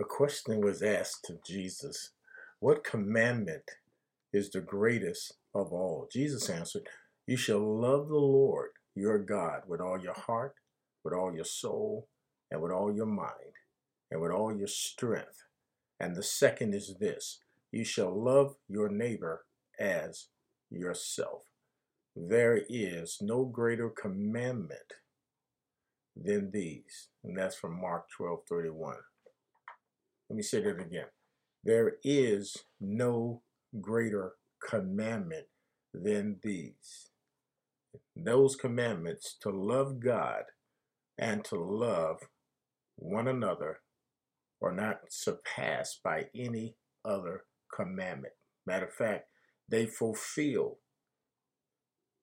A question was asked to Jesus What commandment is the greatest of all? Jesus answered, You shall love the Lord your God with all your heart, with all your soul, and with all your mind, and with all your strength. And the second is this you shall love your neighbor as yourself. There is no greater commandment than these. And that's from Mark 12 31. Let me say that again. There is no greater commandment than these. Those commandments to love God and to love one another are not surpassed by any other commandment. Matter of fact, they fulfill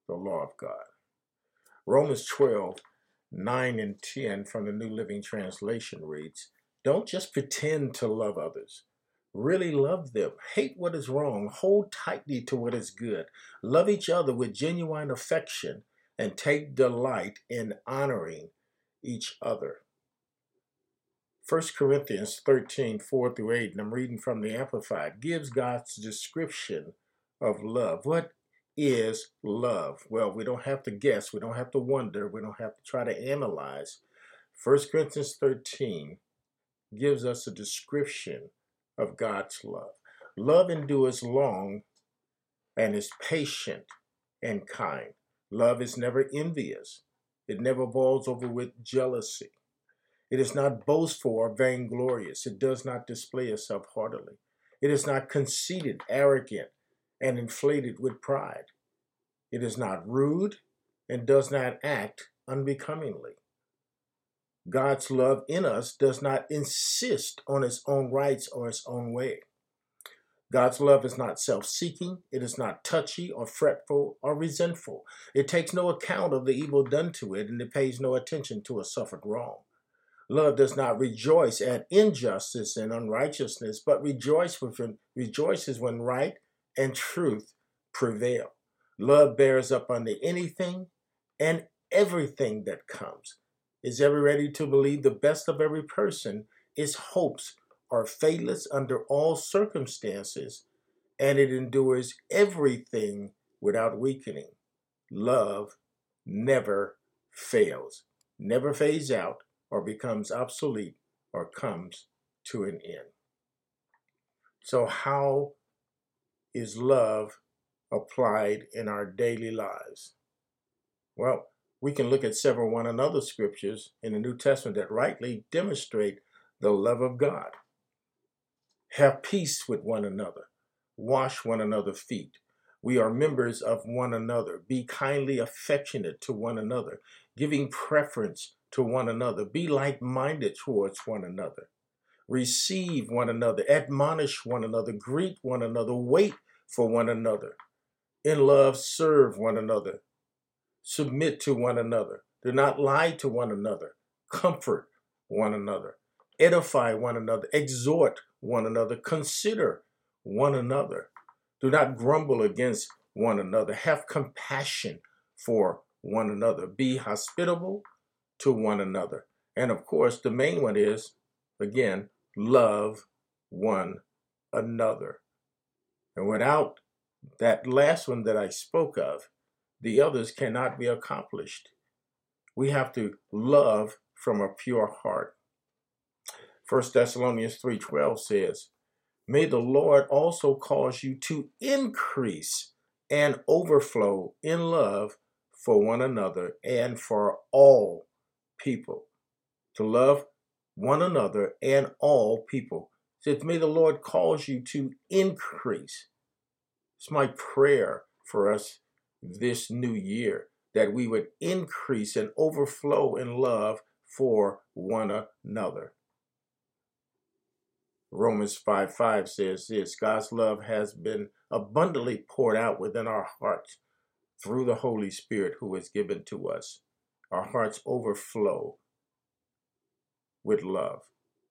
the law of God. Romans 12, 9 and 10 from the New Living Translation reads Don't just pretend to love others. Really love them. Hate what is wrong. Hold tightly to what is good. Love each other with genuine affection and take delight in honoring each other. 1 Corinthians 13, 4 through 8, and I'm reading from the Amplified, gives God's description of love. What is love? Well, we don't have to guess, we don't have to wonder, we don't have to try to analyze. 1 Corinthians 13 gives us a description of God's love. Love endures long and is patient and kind. Love is never envious. It never boils over with jealousy. It is not boastful or vainglorious. It does not display itself haughtily. It is not conceited, arrogant, and inflated with pride. It is not rude and does not act unbecomingly. God's love in us does not insist on its own rights or its own way. God's love is not self seeking, it is not touchy or fretful or resentful. It takes no account of the evil done to it and it pays no attention to a suffered wrong. Love does not rejoice at injustice and unrighteousness, but rejoice when, rejoices when right and truth prevail. Love bears up under anything and everything that comes, is ever ready to believe the best of every person, its hopes are faithless under all circumstances, and it endures everything without weakening. Love never fails, never fades out, or becomes obsolete or comes to an end. So, how is love applied in our daily lives? Well, we can look at several one another scriptures in the New Testament that rightly demonstrate the love of God. Have peace with one another, wash one another's feet. We are members of one another. Be kindly affectionate to one another, giving preference to one another. Be like minded towards one another. Receive one another, admonish one another, greet one another, wait for one another. In love, serve one another. Submit to one another. Do not lie to one another. Comfort one another. Edify one another. Exhort one another. Consider one another. Do not grumble against one another. Have compassion for one another. Be hospitable to one another. And of course, the main one is, again, love one another. And without that last one that I spoke of, the others cannot be accomplished. We have to love from a pure heart. 1 Thessalonians 3:12 says, "May the Lord also cause you to increase and overflow in love for one another and for all people, to love one another and all people. Says, May the Lord cause you to increase. It's my prayer for us this new year that we would increase and overflow in love for one another. Romans 5 5 says this God's love has been abundantly poured out within our hearts through the Holy Spirit who is given to us our hearts overflow with love.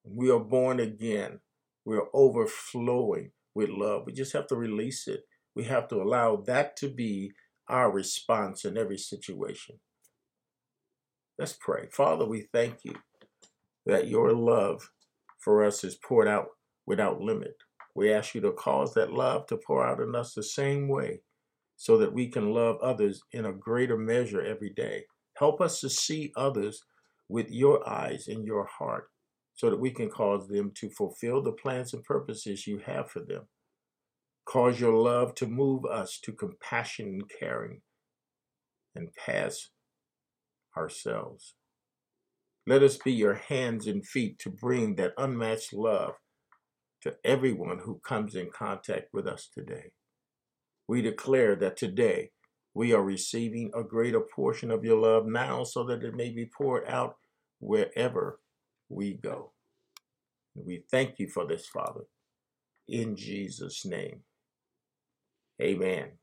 We are born again. We are overflowing with love. We just have to release it. We have to allow that to be our response in every situation. Let's pray. Father, we thank you that your love for us is poured out without limit. We ask you to cause that love to pour out in us the same way so that we can love others in a greater measure every day. Help us to see others with your eyes and your heart so that we can cause them to fulfill the plans and purposes you have for them. Cause your love to move us to compassion and caring and pass ourselves. Let us be your hands and feet to bring that unmatched love to everyone who comes in contact with us today. We declare that today we are receiving a greater portion of your love now so that it may be poured out wherever we go. We thank you for this, Father, in Jesus' name. Amen.